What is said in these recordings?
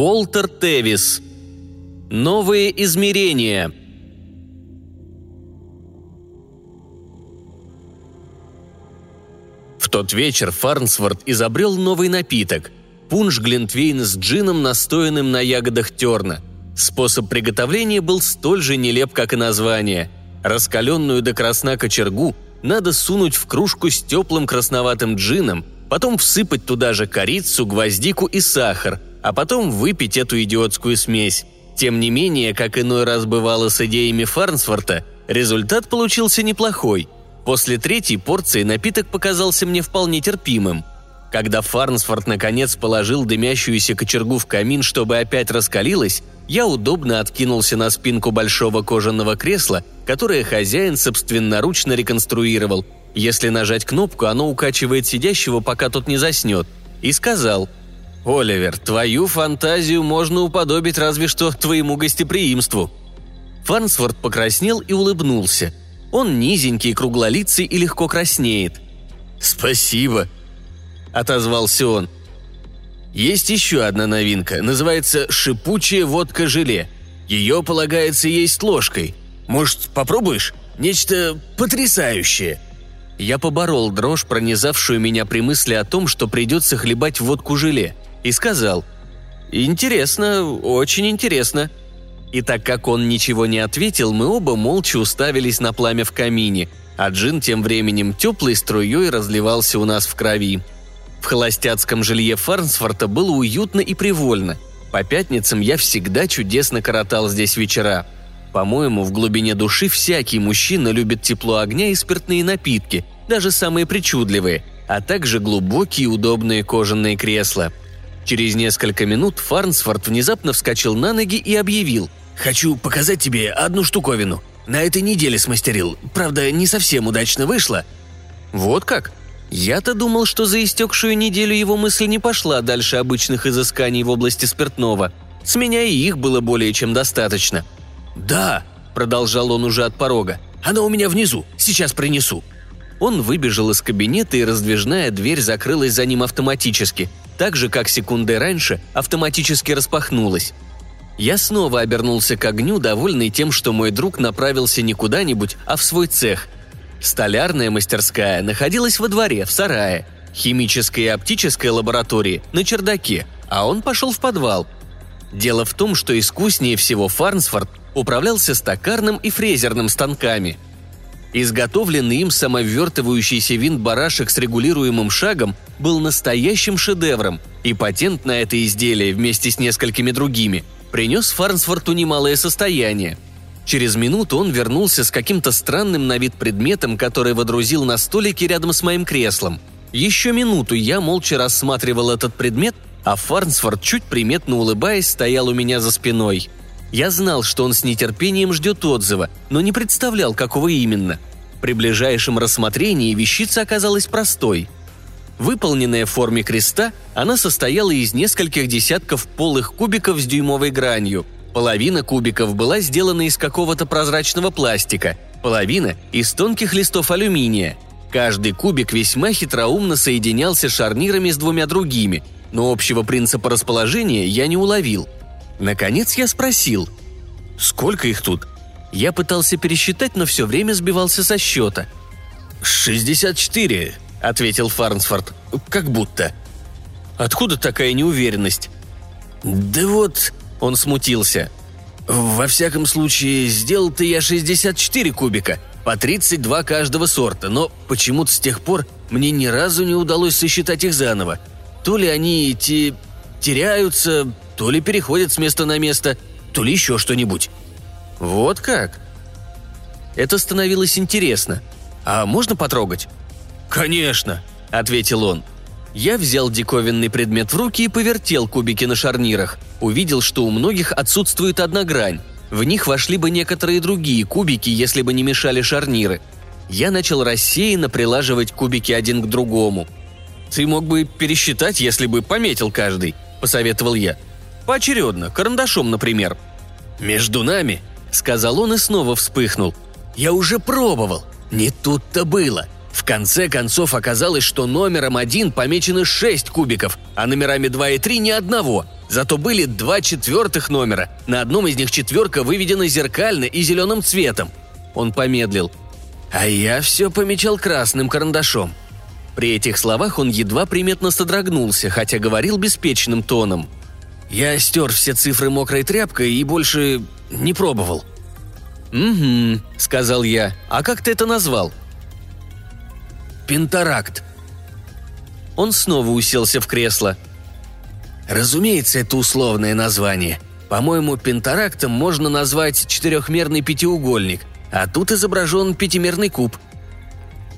Уолтер Тевис. Новые измерения. В тот вечер Фарнсворт изобрел новый напиток – пунш Глинтвейн с джином, настоянным на ягодах терна. Способ приготовления был столь же нелеп, как и название. Раскаленную до красна кочергу надо сунуть в кружку с теплым красноватым джином, потом всыпать туда же корицу, гвоздику и сахар, а потом выпить эту идиотскую смесь. Тем не менее, как иной раз бывало с идеями Фарнсворта, результат получился неплохой. После третьей порции напиток показался мне вполне терпимым. Когда Фарнсворт наконец положил дымящуюся кочергу в камин, чтобы опять раскалилась, я удобно откинулся на спинку большого кожаного кресла, которое хозяин собственноручно реконструировал. Если нажать кнопку, оно укачивает сидящего, пока тот не заснет. И сказал «Оливер, твою фантазию можно уподобить разве что твоему гостеприимству». Фарнсворт покраснел и улыбнулся. Он низенький, круглолицый и легко краснеет. «Спасибо», — отозвался он. Есть еще одна новинка, называется «шипучая водка-желе». Ее полагается есть ложкой. Может, попробуешь? Нечто потрясающее». Я поборол дрожь, пронизавшую меня при мысли о том, что придется хлебать водку-желе, и сказал «Интересно, очень интересно». И так как он ничего не ответил, мы оба молча уставились на пламя в камине, а джин тем временем теплой струей разливался у нас в крови. В холостяцком жилье Фарнсфорта было уютно и привольно. По пятницам я всегда чудесно коротал здесь вечера. По-моему, в глубине души всякий мужчина любит тепло огня и спиртные напитки, даже самые причудливые, а также глубокие удобные кожаные кресла. Через несколько минут Фарнсфорд внезапно вскочил на ноги и объявил «Хочу показать тебе одну штуковину. На этой неделе смастерил. Правда, не совсем удачно вышло». «Вот как?» Я-то думал, что за истекшую неделю его мысль не пошла дальше обычных изысканий в области спиртного. С меня и их было более чем достаточно. «Да», — продолжал он уже от порога, — «она у меня внизу, сейчас принесу». Он выбежал из кабинета, и раздвижная дверь закрылась за ним автоматически, так же, как секунды раньше автоматически распахнулась. Я снова обернулся к огню, довольный тем, что мой друг направился не куда-нибудь, а в свой цех — Столярная мастерская находилась во дворе, в сарае. Химическая и оптическая лаборатории – на чердаке, а он пошел в подвал. Дело в том, что искуснее всего Фарнсфорд управлялся стакарным и фрезерным станками. Изготовленный им самовертывающийся винт-барашек с регулируемым шагом был настоящим шедевром, и патент на это изделие вместе с несколькими другими принес Фарнсфорту немалое состояние – Через минуту он вернулся с каким-то странным на вид предметом, который водрузил на столике рядом с моим креслом. Еще минуту я молча рассматривал этот предмет, а Фарнсфорд, чуть приметно улыбаясь, стоял у меня за спиной. Я знал, что он с нетерпением ждет отзыва, но не представлял, какого именно. При ближайшем рассмотрении вещица оказалась простой. Выполненная в форме креста, она состояла из нескольких десятков полых кубиков с дюймовой гранью – Половина кубиков была сделана из какого-то прозрачного пластика, половина – из тонких листов алюминия. Каждый кубик весьма хитроумно соединялся шарнирами с двумя другими, но общего принципа расположения я не уловил. Наконец я спросил, «Сколько их тут?» Я пытался пересчитать, но все время сбивался со счета. «Шестьдесят четыре», — ответил Фарнсфорд. «Как будто». «Откуда такая неуверенность?» «Да вот...» Он смутился. «Во всяком случае, сделал-то я 64 кубика, по 32 каждого сорта, но почему-то с тех пор мне ни разу не удалось сосчитать их заново. То ли они те... теряются, то ли переходят с места на место, то ли еще что-нибудь». «Вот как?» Это становилось интересно. «А можно потрогать?» «Конечно», — ответил он. Я взял диковинный предмет в руки и повертел кубики на шарнирах. Увидел, что у многих отсутствует одна грань. В них вошли бы некоторые другие кубики, если бы не мешали шарниры. Я начал рассеянно прилаживать кубики один к другому. «Ты мог бы пересчитать, если бы пометил каждый», – посоветовал я. «Поочередно, карандашом, например». «Между нами», – сказал он и снова вспыхнул. «Я уже пробовал. Не тут-то было. В конце концов оказалось, что номером один помечены шесть кубиков, а номерами два и три ни одного. Зато были два четвертых номера. На одном из них четверка выведена зеркально и зеленым цветом. Он помедлил. А я все помечал красным карандашом. При этих словах он едва приметно содрогнулся, хотя говорил беспечным тоном. Я стер все цифры мокрой тряпкой и больше не пробовал. «Угу», — сказал я. «А как ты это назвал?» «Пентаракт». Он снова уселся в кресло. «Разумеется, это условное название. По-моему, пентарактом можно назвать четырехмерный пятиугольник, а тут изображен пятимерный куб».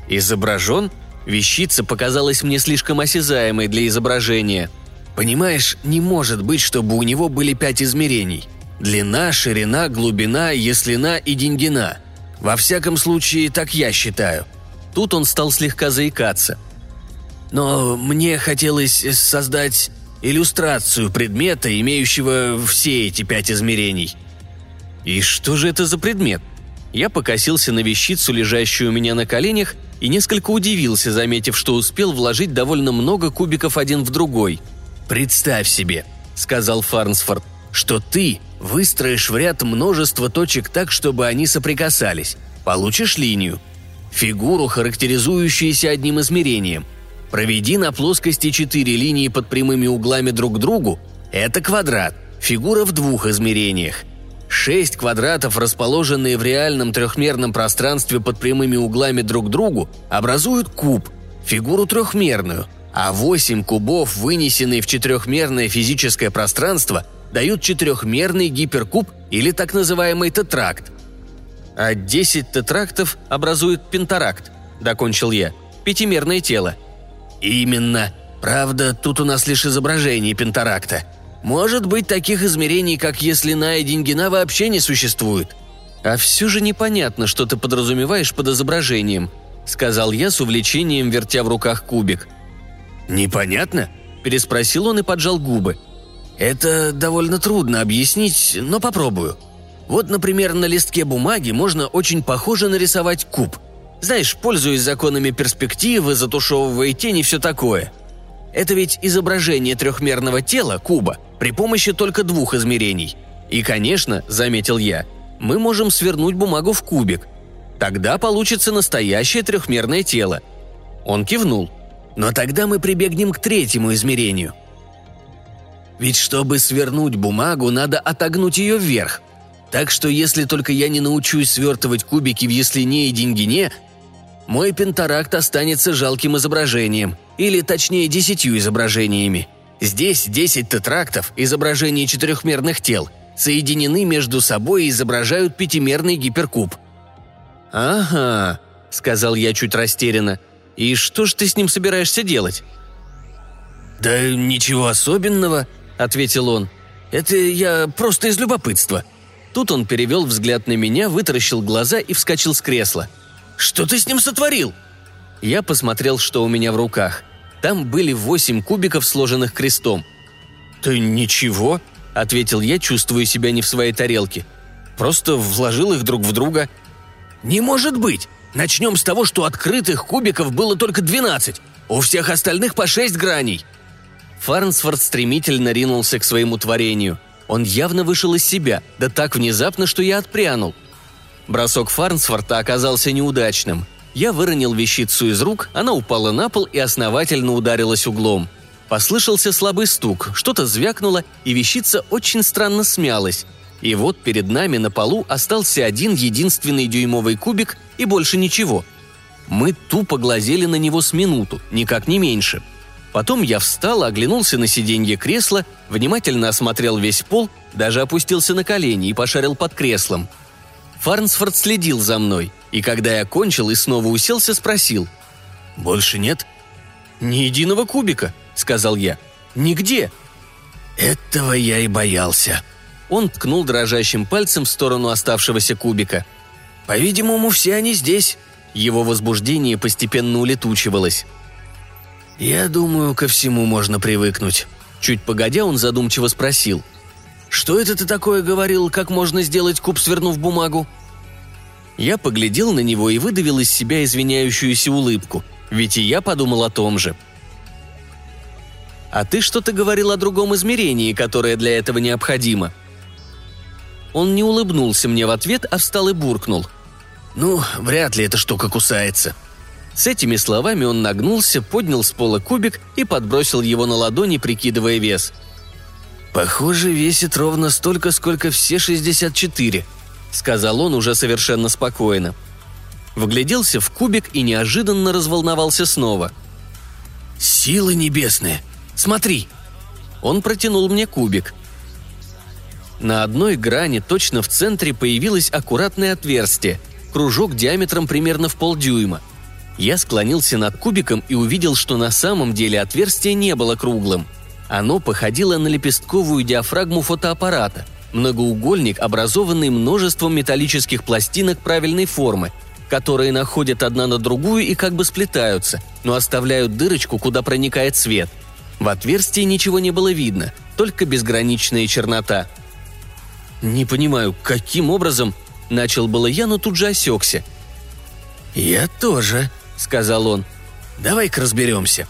«Изображен?» Вещица показалась мне слишком осязаемой для изображения. Понимаешь, не может быть, чтобы у него были пять измерений – Длина, ширина, глубина, яслина и деньгина. Во всяком случае, так я считаю. Тут он стал слегка заикаться. Но мне хотелось создать иллюстрацию предмета, имеющего все эти пять измерений. И что же это за предмет? Я покосился на вещицу, лежащую у меня на коленях, и несколько удивился, заметив, что успел вложить довольно много кубиков один в другой. «Представь себе», — сказал Фарнсфорд, — «что ты Выстроишь в ряд множество точек так, чтобы они соприкасались. Получишь линию. Фигуру, характеризующуюся одним измерением. Проведи на плоскости четыре линии под прямыми углами друг к другу. Это квадрат. Фигура в двух измерениях. Шесть квадратов, расположенные в реальном трехмерном пространстве под прямыми углами друг к другу, образуют куб, фигуру трехмерную, а восемь кубов, вынесенные в четырехмерное физическое пространство, дают четырехмерный гиперкуб или так называемый тетракт. А 10 тетрактов образуют пентаракт, докончил я. Пятимерное тело. Именно. Правда, тут у нас лишь изображение пентаракта. Может быть, таких измерений, как если на и деньгина, вообще не существует. А все же непонятно, что ты подразумеваешь под изображением, сказал я с увлечением, вертя в руках кубик. «Непонятно?» – переспросил он и поджал губы – это довольно трудно объяснить, но попробую. Вот, например, на листке бумаги можно очень похоже нарисовать куб. Знаешь, пользуясь законами перспективы, затушевывая тени все такое. Это ведь изображение трехмерного тела, куба, при помощи только двух измерений. И, конечно, заметил я, мы можем свернуть бумагу в кубик. Тогда получится настоящее трехмерное тело. Он кивнул. Но тогда мы прибегнем к третьему измерению – ведь чтобы свернуть бумагу, надо отогнуть ее вверх. Так что если только я не научусь свертывать кубики в яслине и деньгине, мой пентаракт останется жалким изображением, или точнее десятью изображениями. Здесь десять тетрактов, изображений четырехмерных тел, соединены между собой и изображают пятимерный гиперкуб. «Ага», — сказал я чуть растерянно. «И что ж ты с ним собираешься делать?» «Да ничего особенного», ответил он. «Это я просто из любопытства». Тут он перевел взгляд на меня, вытаращил глаза и вскочил с кресла. «Что ты с ним сотворил?» Я посмотрел, что у меня в руках. Там были восемь кубиков, сложенных крестом. «Да ничего», — ответил я, чувствуя себя не в своей тарелке. «Просто вложил их друг в друга». «Не может быть! Начнем с того, что открытых кубиков было только двенадцать. У всех остальных по шесть граней», Фарнсфорд стремительно ринулся к своему творению. Он явно вышел из себя, да так внезапно, что я отпрянул. Бросок Фарнсфорта оказался неудачным. Я выронил вещицу из рук, она упала на пол и основательно ударилась углом. Послышался слабый стук, что-то звякнуло, и вещица очень странно смялась. И вот перед нами на полу остался один единственный дюймовый кубик и больше ничего. Мы тупо глазели на него с минуту, никак не меньше – Потом я встал, оглянулся на сиденье кресла, внимательно осмотрел весь пол, даже опустился на колени и пошарил под креслом. Фарнсфорд следил за мной, и когда я кончил и снова уселся, спросил. «Больше нет?» «Ни единого кубика», — сказал я. «Нигде». «Этого я и боялся». Он ткнул дрожащим пальцем в сторону оставшегося кубика. «По-видимому, все они здесь». Его возбуждение постепенно улетучивалось. «Я думаю, ко всему можно привыкнуть». Чуть погодя, он задумчиво спросил. «Что это ты такое говорил, как можно сделать куб, свернув бумагу?» Я поглядел на него и выдавил из себя извиняющуюся улыбку, ведь и я подумал о том же. «А ты что-то говорил о другом измерении, которое для этого необходимо». Он не улыбнулся мне в ответ, а встал и буркнул. «Ну, вряд ли эта штука кусается». С этими словами он нагнулся, поднял с пола кубик и подбросил его на ладони, прикидывая вес. «Похоже, весит ровно столько, сколько все 64», — сказал он уже совершенно спокойно. Вгляделся в кубик и неожиданно разволновался снова. «Силы небесные! Смотри!» Он протянул мне кубик. На одной грани, точно в центре, появилось аккуратное отверстие, кружок диаметром примерно в полдюйма. Я склонился над кубиком и увидел, что на самом деле отверстие не было круглым. Оно походило на лепестковую диафрагму фотоаппарата, многоугольник, образованный множеством металлических пластинок правильной формы, которые находят одна на другую и как бы сплетаются, но оставляют дырочку, куда проникает свет. В отверстии ничего не было видно, только безграничная чернота. «Не понимаю, каким образом...» – начал было я, но тут же осекся. «Я тоже», – сказал он. «Давай-ка разберемся».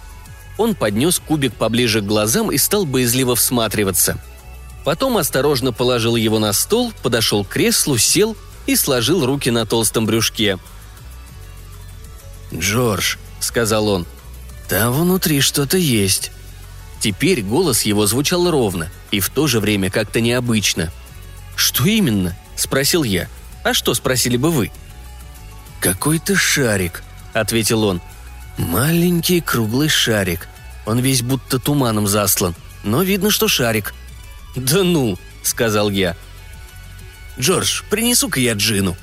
Он поднес кубик поближе к глазам и стал боязливо всматриваться. Потом осторожно положил его на стол, подошел к креслу, сел и сложил руки на толстом брюшке. «Джордж», — сказал он, — «там внутри что-то есть». Теперь голос его звучал ровно и в то же время как-то необычно. «Что именно?» – спросил я. «А что спросили бы вы?» «Какой-то шарик», – ответил он. «Маленький круглый шарик. Он весь будто туманом заслан, но видно, что шарик». «Да ну», – сказал я. «Джордж, принесу-ка я джину».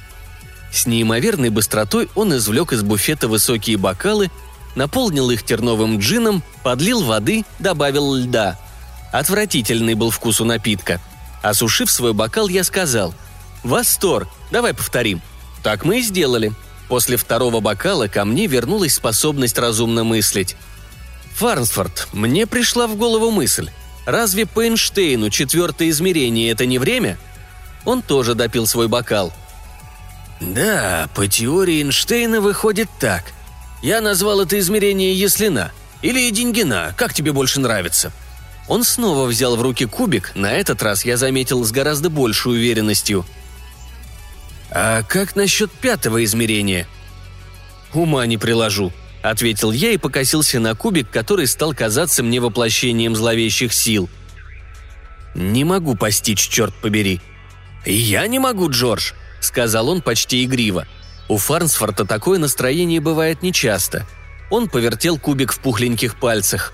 С неимоверной быстротой он извлек из буфета высокие бокалы, наполнил их терновым джином, подлил воды, добавил льда. Отвратительный был вкус у напитка. Осушив свой бокал, я сказал «Восторг, давай повторим». Так мы и сделали – После второго бокала ко мне вернулась способность разумно мыслить. «Фарнсфорд, мне пришла в голову мысль. Разве по Эйнштейну четвертое измерение – это не время?» Он тоже допил свой бокал. «Да, по теории Эйнштейна выходит так. Я назвал это измерение Яслина. Или Деньгина, как тебе больше нравится?» Он снова взял в руки кубик, на этот раз я заметил с гораздо большей уверенностью – «А как насчет пятого измерения?» «Ума не приложу», — ответил я и покосился на кубик, который стал казаться мне воплощением зловещих сил. «Не могу постичь, черт побери». «Я не могу, Джордж», — сказал он почти игриво. У Фарнсфорта такое настроение бывает нечасто. Он повертел кубик в пухленьких пальцах.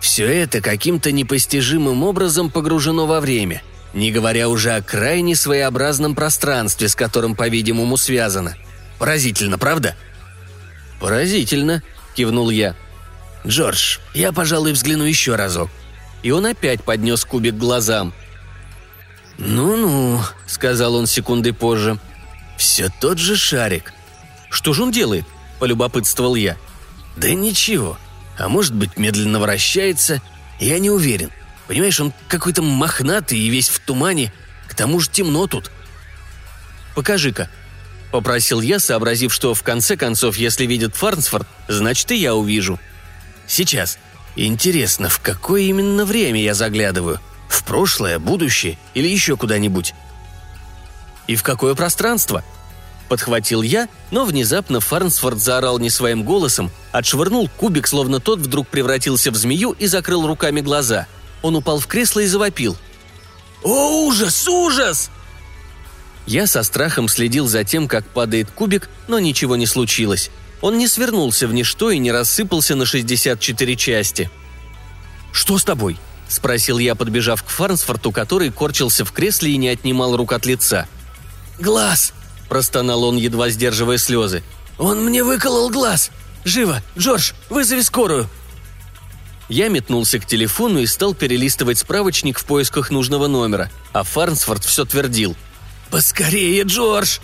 «Все это каким-то непостижимым образом погружено во время не говоря уже о крайне своеобразном пространстве, с которым, по-видимому, связано. Поразительно, правда? Поразительно, кивнул я. Джордж, я, пожалуй, взгляну еще разок. И он опять поднес кубик к глазам. «Ну-ну», — сказал он секунды позже. «Все тот же шарик». «Что же он делает?» — полюбопытствовал я. «Да ничего. А может быть, медленно вращается. Я не уверен. Понимаешь, он какой-то мохнатый и весь в тумане. К тому же темно тут. Покажи-ка», — попросил я, сообразив, что в конце концов, если видит Фарнсфорд, значит и я увижу. «Сейчас. Интересно, в какое именно время я заглядываю? В прошлое, будущее или еще куда-нибудь?» «И в какое пространство?» Подхватил я, но внезапно Фарнсфорд заорал не своим голосом, отшвырнул кубик, словно тот вдруг превратился в змею и закрыл руками глаза — он упал в кресло и завопил. «О, ужас, ужас!» Я со страхом следил за тем, как падает кубик, но ничего не случилось. Он не свернулся в ничто и не рассыпался на 64 части. «Что с тобой?» – спросил я, подбежав к Фарнсфорту, который корчился в кресле и не отнимал рук от лица. «Глаз!» – простонал он, едва сдерживая слезы. «Он мне выколол глаз! Живо! Джордж, вызови скорую!» Я метнулся к телефону и стал перелистывать справочник в поисках нужного номера, а Фарнсфорд все твердил. «Поскорее, Джордж!»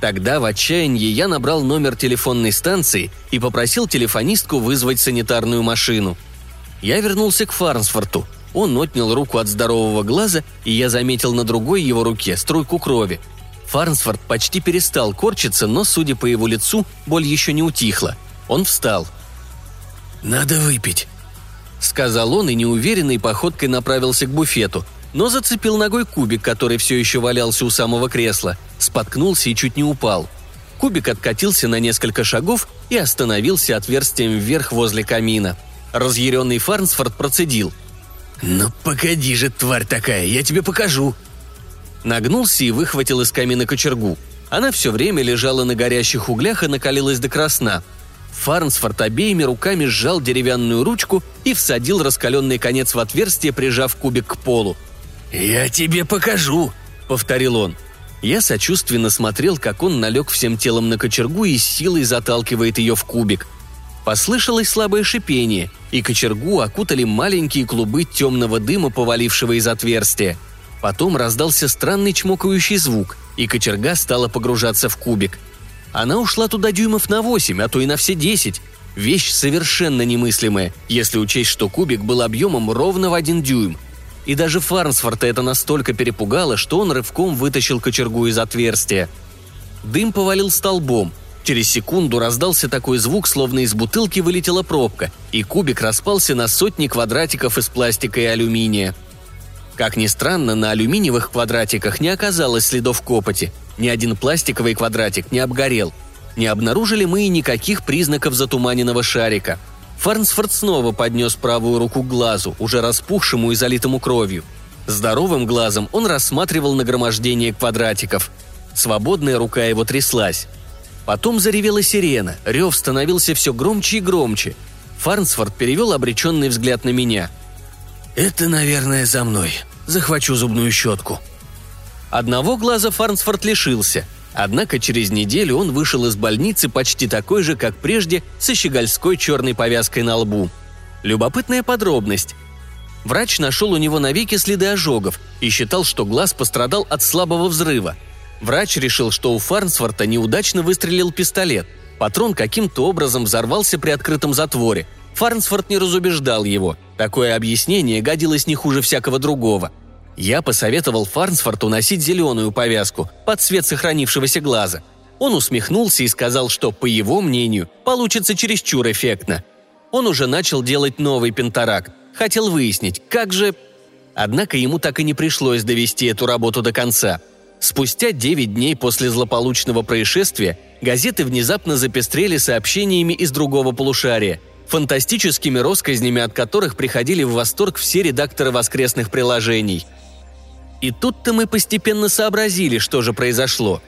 Тогда в отчаянии я набрал номер телефонной станции и попросил телефонистку вызвать санитарную машину. Я вернулся к Фарнсфорту. Он отнял руку от здорового глаза, и я заметил на другой его руке струйку крови. Фарнсфорд почти перестал корчиться, но, судя по его лицу, боль еще не утихла. Он встал. «Надо выпить», — сказал он и неуверенной походкой направился к буфету, но зацепил ногой кубик, который все еще валялся у самого кресла, споткнулся и чуть не упал. Кубик откатился на несколько шагов и остановился отверстием вверх возле камина. Разъяренный Фарнсфорд процедил. «Ну погоди же, тварь такая, я тебе покажу!» Нагнулся и выхватил из камина кочергу. Она все время лежала на горящих углях и накалилась до красна. Фарнсфорд обеими руками сжал деревянную ручку и всадил раскаленный конец в отверстие, прижав кубик к полу. «Я тебе покажу», — повторил он. Я сочувственно смотрел, как он налег всем телом на кочергу и силой заталкивает ее в кубик. Послышалось слабое шипение, и кочергу окутали маленькие клубы темного дыма, повалившего из отверстия. Потом раздался странный чмокающий звук, и кочерга стала погружаться в кубик. Она ушла туда дюймов на восемь, а то и на все десять. Вещь совершенно немыслимая, если учесть, что кубик был объемом ровно в один дюйм. И даже Фарнсфорта это настолько перепугало, что он рывком вытащил кочергу из отверстия. Дым повалил столбом. Через секунду раздался такой звук, словно из бутылки вылетела пробка, и кубик распался на сотни квадратиков из пластика и алюминия. Как ни странно, на алюминиевых квадратиках не оказалось следов копоти. Ни один пластиковый квадратик не обгорел. Не обнаружили мы и никаких признаков затуманенного шарика. Фарнсфорд снова поднес правую руку к глазу, уже распухшему и залитому кровью. Здоровым глазом он рассматривал нагромождение квадратиков. Свободная рука его тряслась. Потом заревела сирена, рев становился все громче и громче. Фарнсфорд перевел обреченный взгляд на меня. «Это, наверное, за мной», захвачу зубную щетку». Одного глаза Фарнсфорд лишился, однако через неделю он вышел из больницы почти такой же, как прежде, со щегольской черной повязкой на лбу. Любопытная подробность. Врач нашел у него навеки следы ожогов и считал, что глаз пострадал от слабого взрыва. Врач решил, что у Фарнсворта неудачно выстрелил пистолет. Патрон каким-то образом взорвался при открытом затворе. Фарнсфорд не разубеждал его. Такое объяснение годилось не хуже всякого другого. Я посоветовал Фарнсфорту носить зеленую повязку под цвет сохранившегося глаза. Он усмехнулся и сказал, что, по его мнению, получится чересчур эффектно. Он уже начал делать новый пентаракт. Хотел выяснить, как же... Однако ему так и не пришлось довести эту работу до конца. Спустя 9 дней после злополучного происшествия газеты внезапно запестрели сообщениями из другого полушария – фантастическими россказнями, от которых приходили в восторг все редакторы воскресных приложений. И тут-то мы постепенно сообразили, что же произошло.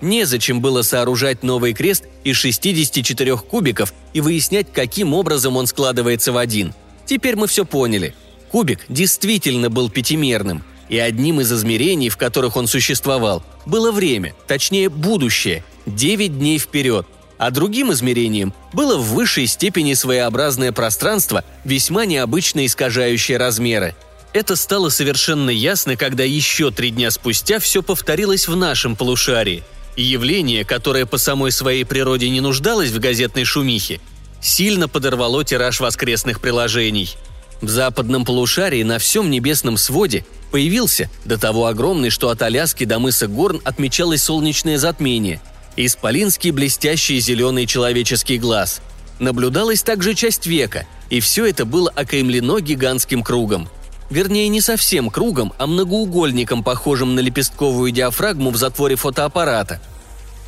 Незачем было сооружать новый крест из 64 кубиков и выяснять, каким образом он складывается в один. Теперь мы все поняли. Кубик действительно был пятимерным, и одним из измерений, в которых он существовал, было время, точнее будущее, 9 дней вперед, а другим измерением было в высшей степени своеобразное пространство, весьма необычно искажающее размеры. Это стало совершенно ясно, когда еще три дня спустя все повторилось в нашем полушарии. Явление, которое по самой своей природе не нуждалось в газетной шумихе, сильно подорвало тираж воскресных приложений. В западном полушарии на всем небесном своде появился, до того огромный, что от Аляски до мыса Горн отмечалось солнечное затмение – исполинский блестящий зеленый человеческий глаз. Наблюдалась также часть века, и все это было окаймлено гигантским кругом. Вернее, не совсем кругом, а многоугольником, похожим на лепестковую диафрагму в затворе фотоаппарата.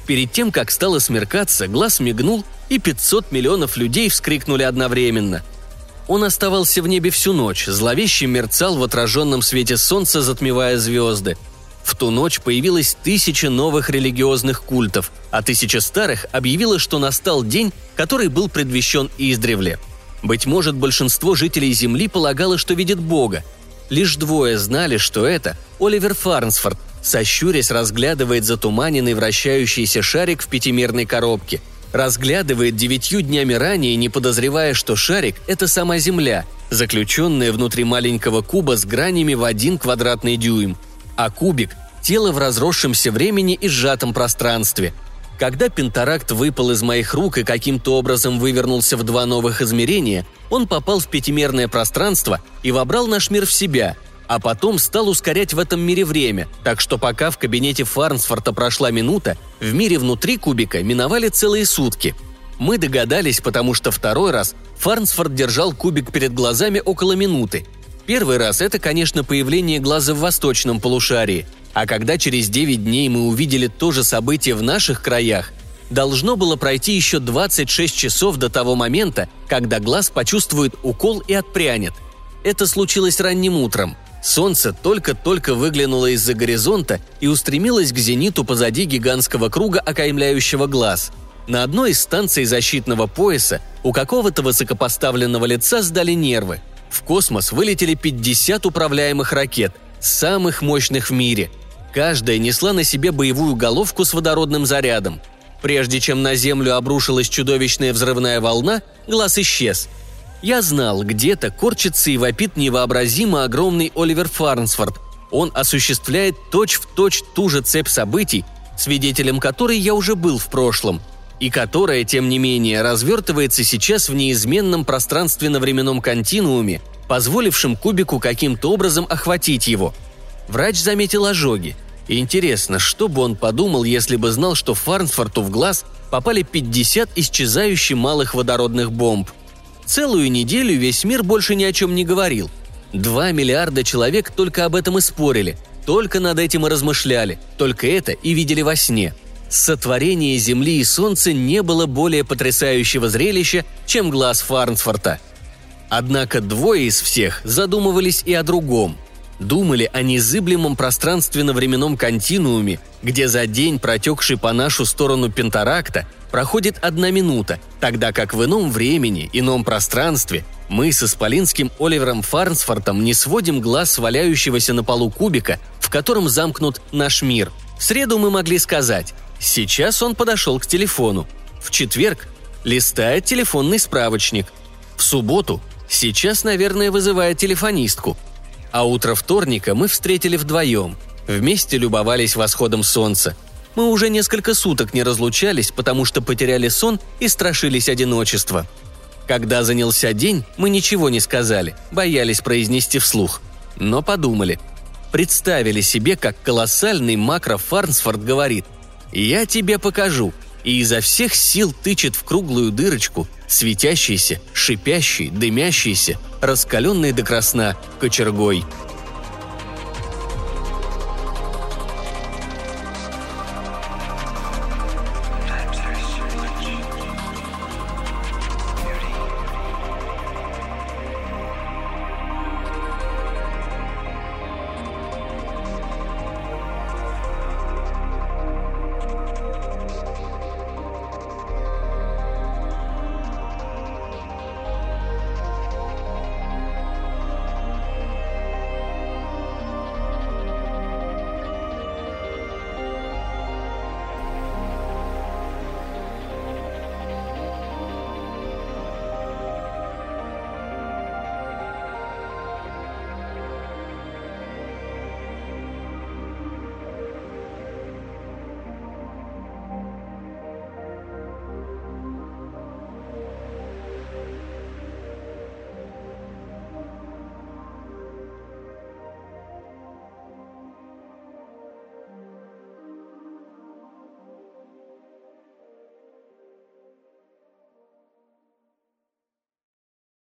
Перед тем, как стало смеркаться, глаз мигнул, и 500 миллионов людей вскрикнули одновременно. Он оставался в небе всю ночь, зловеще мерцал в отраженном свете солнца, затмевая звезды – в ту ночь появилось тысяча новых религиозных культов, а тысяча старых объявила, что настал день, который был предвещен издревле. Быть может, большинство жителей Земли полагало, что видит Бога. Лишь двое знали, что это Оливер Фарнсфорд, сощурясь, разглядывает затуманенный вращающийся шарик в пятимерной коробке. Разглядывает девятью днями ранее, не подозревая, что шарик – это сама Земля, заключенная внутри маленького куба с гранями в один квадратный дюйм – а кубик – тело в разросшемся времени и сжатом пространстве. Когда пентаракт выпал из моих рук и каким-то образом вывернулся в два новых измерения, он попал в пятимерное пространство и вобрал наш мир в себя. а потом стал ускорять в этом мире время, так что пока в кабинете Фарнсфорта прошла минута, в мире внутри кубика миновали целые сутки. Мы догадались, потому что второй раз Фарнсфорд держал кубик перед глазами около минуты. Первый раз это, конечно, появление глаза в восточном полушарии, а когда через 9 дней мы увидели то же событие в наших краях, должно было пройти еще 26 часов до того момента, когда глаз почувствует укол и отпрянет. Это случилось ранним утром – Солнце только-только выглянуло из-за горизонта и устремилось к зениту позади гигантского круга, окаймляющего глаз. На одной из станций защитного пояса у какого-то высокопоставленного лица сдали нервы. В космос вылетели 50 управляемых ракет, самых мощных в мире. Каждая несла на себе боевую головку с водородным зарядом. Прежде чем на Землю обрушилась чудовищная взрывная волна, глаз исчез – я знал, где-то корчится и вопит невообразимо огромный Оливер Фарнсфорд. Он осуществляет точь-в-точь точь ту же цепь событий, свидетелем которой я уже был в прошлом, и которая, тем не менее, развертывается сейчас в неизменном пространственно-временном континууме, позволившем кубику каким-то образом охватить его. Врач заметил ожоги. интересно, что бы он подумал, если бы знал, что Фарнсфорту в глаз попали 50 исчезающих малых водородных бомб. Целую неделю весь мир больше ни о чем не говорил. Два миллиарда человек только об этом и спорили, только над этим и размышляли, только это и видели во сне. Сотворение Земли и Солнца не было более потрясающего зрелища, чем глаз Фарнсфорта. Однако двое из всех задумывались и о другом – думали о незыблемом пространственно-временном континууме, где за день, протекший по нашу сторону Пентаракта, проходит одна минута, тогда как в ином времени, ином пространстве мы с исполинским Оливером Фарнсфортом не сводим глаз с валяющегося на полу кубика, в котором замкнут наш мир. В среду мы могли сказать «Сейчас он подошел к телефону». В четверг листает телефонный справочник. В субботу сейчас, наверное, вызывает телефонистку – а утро вторника мы встретили вдвоем. Вместе любовались восходом солнца. Мы уже несколько суток не разлучались, потому что потеряли сон и страшились одиночества. Когда занялся день, мы ничего не сказали, боялись произнести вслух. Но подумали. Представили себе, как колоссальный макро Фарнсфорд говорит «Я тебе покажу», и изо всех сил тычет в круглую дырочку, светящийся, шипящий, дымящийся, раскаленный до красна кочергой –